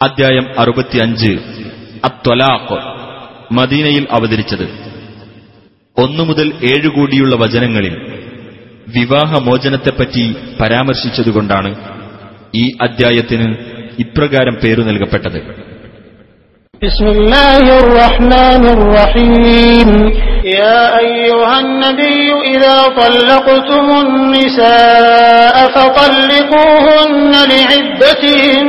അധ്യായം അറുപത്തിയഞ്ച് അത്വലാഖ് മദീനയിൽ അവതരിച്ചത് ഒന്നു മുതൽ ഏഴു കൂടിയുള്ള വചനങ്ങളിൽ വിവാഹമോചനത്തെപ്പറ്റി പരാമർശിച്ചതുകൊണ്ടാണ് ഈ അദ്ധ്യായത്തിന് ഇപ്രകാരം പേരു നൽകപ്പെട്ടത് بسم الله الرحمن الرحيم يا أيها النبي إذا طلقتم النساء فطلقوهن لعدتهن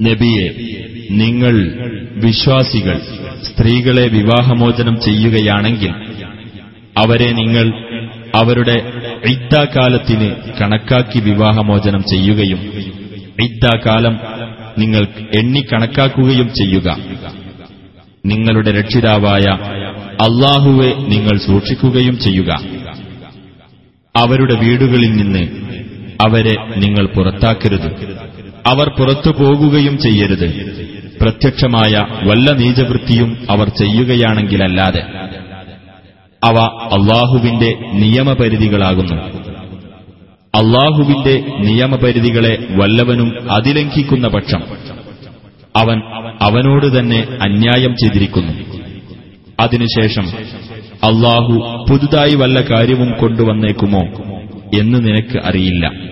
നബിയെ നിങ്ങൾ വിശ്വാസികൾ സ്ത്രീകളെ വിവാഹമോചനം ചെയ്യുകയാണെങ്കിൽ അവരെ നിങ്ങൾ അവരുടെ ഇദ്ദാകാലത്തിന് കണക്കാക്കി വിവാഹമോചനം ചെയ്യുകയും ഇദ്ദാകാലം നിങ്ങൾ എണ്ണിക്കണക്കാക്കുകയും ചെയ്യുക. നിങ്ങളുടെ രക്ഷിതാവായ അള്ളാഹുവെ നിങ്ങൾ സൂക്ഷിക്കുകയും ചെയ്യുക. അവരുടെ വീടുകളിൽ നിന്ന് അവരെ നിങ്ങൾ പുറത്താക്കരുത്. അവർ പുറത്തു പോകുകയും ചെയ്യരുത്. പ്രത്യക്ഷമായ വല്ല നീചവൃത്തിയും അവർ ചെയ്യുകയാണെങ്കിലല്ലാതെ. അവ അള്ളാഹുവിന്റെ നിയമപരിധികളാകുന്നു. അള്ളാഹുവിന്റെ നിയമപരിധികളെ വല്ലവനും അതിലംഘിക്കുന്ന പക്ഷം അവൻ അവനോട് തന്നെ അന്യായം ചെയ്തിരിക്കുന്നു. അതിനുശേഷം അള്ളാഹു പുതുതായി വല്ല കാര്യവും കൊണ്ടുവന്നേക്കുമോ എന്ന് നിനക്ക് അറിയില്ല.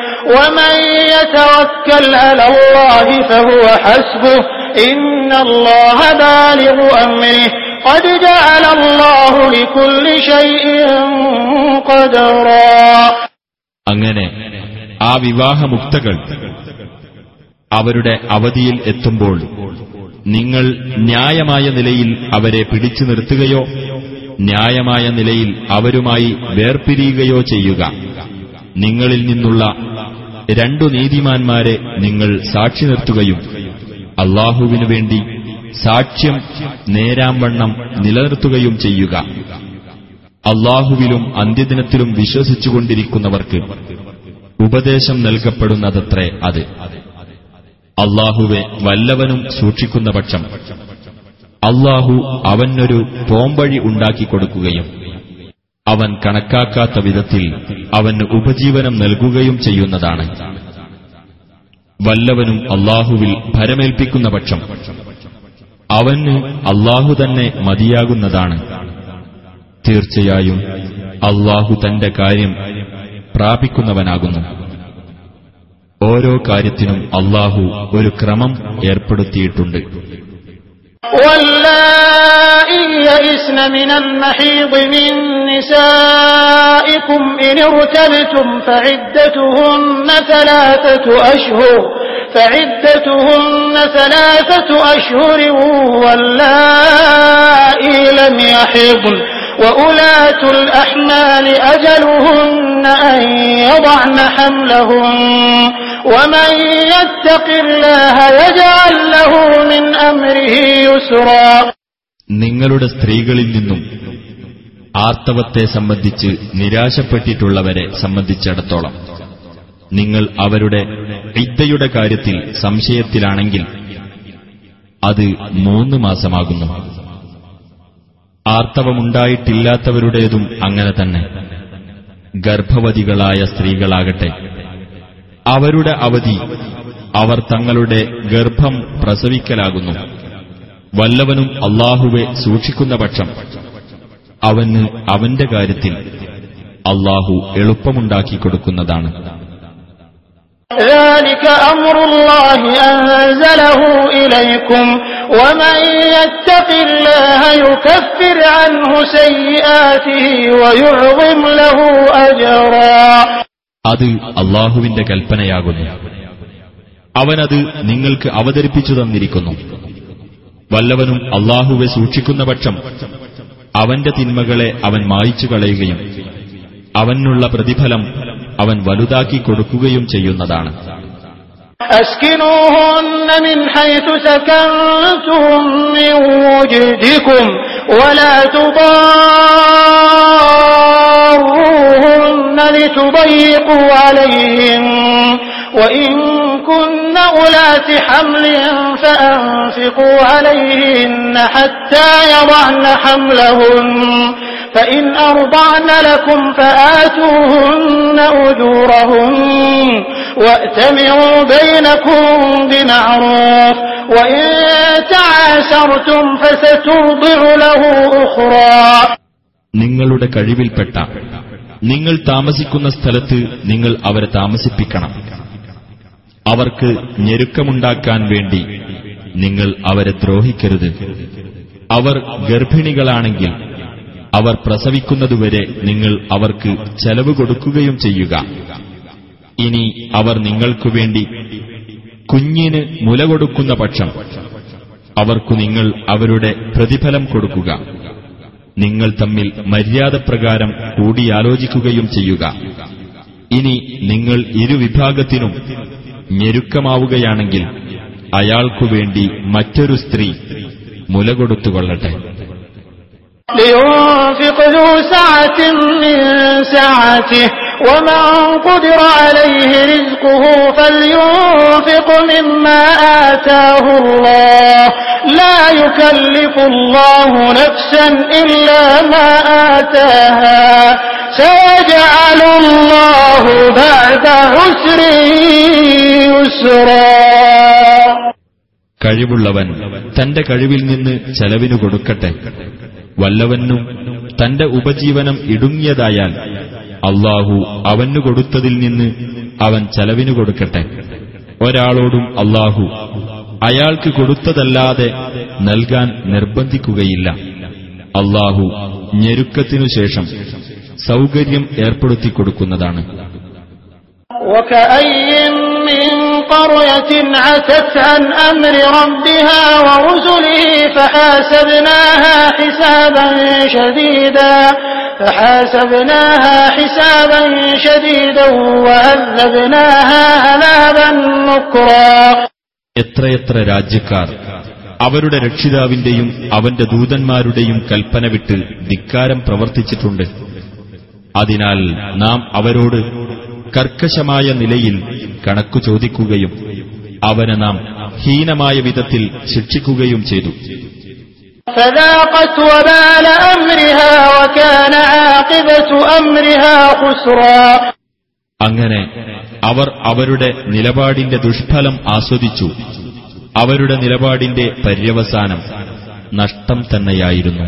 അങ്ങനെ ആ വിവാഹമുക്തകൾ അവരുടെ അവധിയിൽ എത്തുമ്പോൾ നിങ്ങൾ ന്യായമായ നിലയിൽ അവരെ പിടിച്ചു നിർത്തുകയോ ന്യായമായ നിലയിൽ അവരുമായി വേർപിരിയുകയോ ചെയ്യുക. നിങ്ങളിൽ നിന്നുള്ള രണ്ടു നീതിമാന്മാരെ നിങ്ങൾ സാക്ഷി നിർത്തുകയും അള്ളാഹുവിനു വേണ്ടി സാക്ഷ്യം നേരാംവണ്ണം നിലനിർത്തുകയും ചെയ്യുക. അള്ളാഹുവിലും അന്ത്യദിനത്തിലും വിശ്വസിച്ചുകൊണ്ടിരിക്കുന്നവർക്ക് ഉപദേശം നൽകപ്പെടുന്നതത്രേ അത്. അള്ളാഹുവെ വല്ലവനും സൂക്ഷിക്കുന്ന പക്ഷം അള്ളാഹു അവനൊരു പോംവഴി ഉണ്ടാക്കിക്കൊടുക്കുകയും അവൻ കണക്കാക്കാത്ത വിധത്തിൽ അവന് ഉപജീവനം നൽകുകയും ചെയ്യുന്നതാണ്. വല്ലവനും അള്ളാഹുവിൽ ഭരമേൽപ്പിക്കുന്ന പക്ഷം അവന് അള്ളാഹു തന്നെ മതിയാകുന്നതാണ്. തീർച്ചയായും അള്ളാഹു തന്റെ കാര്യം പ്രാപിക്കുന്നവനാകുന്നു. ഓരോ കാര്യത്തിനും അള്ളാഹു ഒരു ക്രമം ഏർപ്പെടുത്തിയിട്ടുണ്ട്. واللائي يئسن من المحيض من نسائكم إن ارتبتم فعدتهن ثلاثة أشهر فعدتهن ثلاثة أشهر واللائي لم يحضن وأولاة الأحمال أجلهن أن يضعن حملهن. നിങ്ങളുടെ സ്ത്രീകളിൽ നിന്നും ആർത്തവത്തെ സംബന്ധിച്ച് നിരാശപ്പെട്ടിട്ടുള്ളവരെ സംബന്ധിച്ചിടത്തോളം നിങ്ങൾ അവരുടെ ഇത്തയുടെ കാര്യത്തിൽ സംശയത്തിലാണെങ്കിൽ അത് മൂന്ന് മാസമാകുന്നു. ആർത്തവമുണ്ടായിട്ടില്ലാത്തവരുടേതും അങ്ങനെ തന്നെ. ഗർഭവതികളായ സ്ത്രീകളാകട്ടെ അവരുടെ അവധി അവർ തങ്ങളുടെ ഗർഭം പ്രസവിക്കലാകുന്നു വല്ലവനും അള്ളാഹുവെ സൂക്ഷിക്കുന്ന പക്ഷം അവന് അവന്റെ കാര്യത്തിൽ അള്ളാഹു എളുപ്പമുണ്ടാക്കി കൊടുക്കുന്നതാണ് ذلك أمر الله أنزله إليكم ومن يتق الله يكفر عنه سيئاته ويعظم له أجرا അത് അള്ളാഹുവിന്റെ കൽപ്പനയാകുന്നു അവനത് നിങ്ങൾക്ക് അവതരിപ്പിച്ചു തന്നിരിക്കുന്നു വല്ലവനും അള്ളാഹുവെ സൂക്ഷിക്കുന്ന പക്ഷം അവന്റെ തിന്മകളെ അവൻ മായിച്ചു കളയുകയും അവനുള്ള പ്രതിഫലം അവൻ വലുതാക്കി കൊടുക്കുകയും ചെയ്യുന്നതാണ് أسكنوهن من حيث سكنتم من وجدكم ولا تضاروهن لتضيقوا عليهم وإن كن أولات حمل فأنفقوا عليهن حتى يضعن حملهن فإن أرضعن لكم فآتوهن أجورهن وأتمروا بينكم بمعروف وإن تعاسرتم فسترضع له أخرى നിങ്ങളുടെ കഴിവിൽപ്പെട്ട നിങ്ങൾ താമസിക്കുന്ന സ്ഥലത്ത് നിങ്ങൾ അവരെ താമസിപ്പിക്കണം. അവർക്ക് ഞെരുക്കമുണ്ടാക്കാൻ വേണ്ടി നിങ്ങൾ അവരെ ദ്രോഹിക്കരുത്. അവർ ഗർഭിണികളാണെങ്കിൽ അവർ പ്രസവിക്കുന്നതുവരെ നിങ്ങൾ അവർക്ക് ചെലവ് കൊടുക്കുകയും ചെയ്യുക. ഇനി അവർ നിങ്ങൾക്കു വേണ്ടി കുഞ്ഞിന് മുല കൊടുക്കുന്ന പക്ഷം അവർക്കു നിങ്ങൾ അവരുടെ പ്രതിഫലം കൊടുക്കുക. നിങ്ങൾ തമ്മിൽ മര്യാദപ്രകാരം കൂടിയാലോചിക്കുകയും ചെയ്യുക ഇനി നിങ്ങൾ ഇരുവിഭാഗത്തിനും ഞെരുക്കമാവുകയാണെങ്കിൽ അയാൾക്കു വേണ്ടി മറ്റൊരു സ്ത്രീ മുല കൊടുത്തുകൊള്ളട്ടെ لينفق ذو سعة من سعته ومن قدر عليه رزقه فلينفق مما آتاه الله لا يكلف الله نفسا إلا ما آتاها سيجعل الله بعد عسر يسرا കഴിവുള്ളവൻ തന്റെ കഴിവിൽ നിന്ന് ചെലവിനു കൊടുക്കട്ടെ വല്ലവനും തന്റെ ഉപജീവനം ഇടുങ്ങിയതായാൽ അള്ളാഹു അവനു കൊടുത്തതിൽ നിന്ന് അവൻ ചെലവിനു കൊടുക്കട്ടെ ഒരാളോടും അള്ളാഹു അയാൾക്ക് കൊടുത്തതല്ലാതെ നൽകാൻ നിർബന്ധിക്കുകയില്ല അള്ളാഹു ഞെരുക്കത്തിനു ശേഷം സൗകര്യം ഏർപ്പെടുത്തി കൊടുക്കുന്നതാണ് وكأي من قرية عتت عن أمر ربها ورسله فحاسبناها حسابا شديدا فحاسبناها حسابا شديدا وعذبناها عذابا نكرا എത്രയെത്ര രാജ്യക്കാർ അവരുടെ രക്ഷിതാവിന്റെയും അവന്റെ ദൂതന്മാരുടെയും കൽപ്പന വിട്ട് ധിക്കാരം പ്രവർത്തിച്ചിട്ടുണ്ട് അതിനാൽ നാം അവരോട് കർക്കശമായ നിലയിൽ കണക്കു ചോദിക്കുകയും അവനെ നാം ഹീനമായ വിധത്തിൽ ശിക്ഷിക്കുകയും ചെയ്തു فذاقت وبال أمرها وكان عاقبة أمرها خسرا അങ്ങനെ അവർ അവരുടെ നിലപാടിന്റെ ദുഷ്ഫലം ആസ്വദിച്ചു അവരുടെ നിലപാടിന്റെ പര്യവസാനം നഷ്ടം തന്നെയായിരുന്നു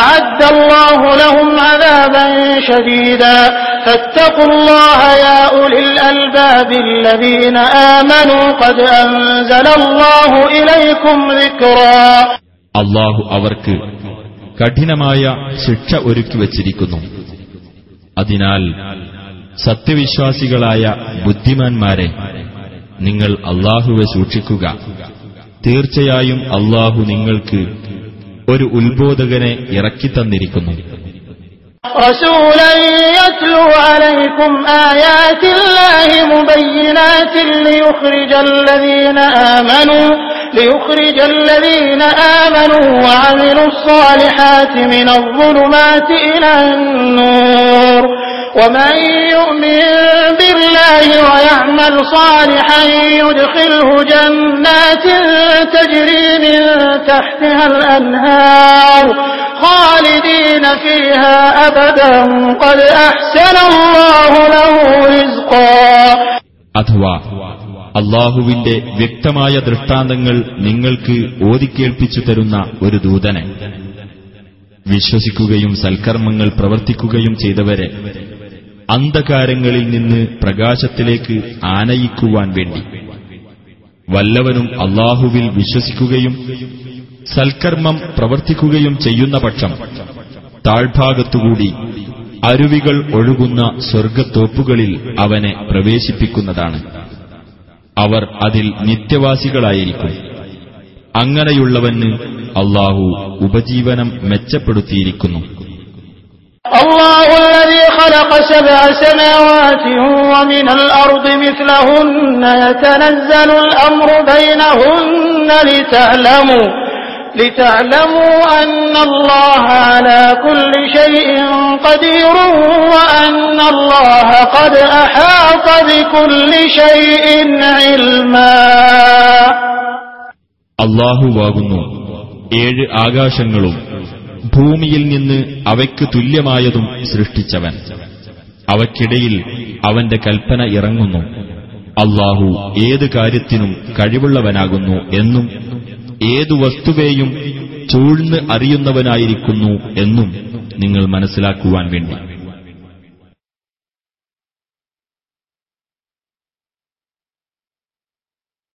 أعد الله لهم عذابا شديدا فاتقوا الله يا أولي الألباب الذين آمنوا قد أنزل الله إليكم ذكرا അള്ളാഹു അവർക്ക് കഠിനമായ ശിക്ഷ ഒരുക്കി വച്ചിരിക്കുന്നു. അതിനാൽ സത്യവിശ്വാസികളായ ബുദ്ധിമാന്മാരെ നിങ്ങൾ അള്ളാഹുവെ സൂക്ഷിക്കുക. തീർച്ചയായും അള്ളാഹു നിങ്ങൾക്ക് ഒരു ഉത്ബോധകനെ ഇറക്കിത്തന്നിരിക്കുന്നു ൂലയ്ക്കും ليخرج الذين آمنوا وعملوا الصالحات من الظلمات إلى النور. ومن يؤمن بالله ويعمل صالحا يدخله جنات تجري من تحتها الأنهار خالدين فيها أبدا. قد أحسن الله له رزقا. അള്ളാഹുവിന്റെ വ്യക്തമായ ദൃഷ്ടാന്തങ്ങൾ നിങ്ങൾക്ക് ഓതിക്കേൾപ്പിച്ചു തരുന്ന ഒരു ദൂതനെ. വിശ്വസിക്കുകയും സൽക്കർമ്മങ്ങൾ പ്രവർത്തിക്കുകയും ചെയ്തവരെ അന്ധകാരങ്ങളിൽ നിന്ന് പ്രകാശത്തിലേക്ക് ആനയിക്കുവാൻ വേണ്ടി. വല്ലവനും അള്ളാഹുവിൽ വിശ്വസിക്കുകയും സൽക്കർമ്മം പ്രവർത്തിക്കുകയും ചെയ്യുന്ന പക്ഷം താഴ്ഭാഗത്തുകൂടി അരുവികൾ ഒഴുകുന്ന സ്വർഗത്തോപ്പുകളിൽ അവനെ പ്രവേശിപ്പിക്കുന്നതാണ്. അവർ അതിൽ നിത്യവാസികളായിരിക്കും. അങ്ങനെയുള്ളവന് അള്ളാഹു ഉപജീവനം മെച്ചപ്പെടുത്തിയിരിക്കുന്നു. അള്ളാഹു لتعلموا أن الله على كل شيء قدير وأن الله قد أحاط بكل شيء علما അള്ളാഹുവാകുന്നു ഏഴ് ആകാശങ്ങളും ഭൂമിയിൽ നിന്ന് അവയ്ക്ക് തുല്യമായതും സൃഷ്ടിച്ചവൻ അവയ്ക്കിടയിൽ അവന്റെ കൽപ്പന ഇറങ്ങുന്നു അള്ളാഹു ഏത് കാര്യത്തിനും കഴിവുള്ളവനാകുന്നു എന്നും ഏതു വസ്തുവേയും ചൂഴ്ന്ന് അറിയുന്നവനായിരിക്കുന്നു എന്നും നിങ്ങൾ മനസ്സിലാക്കുവാൻ വേണ്ടി.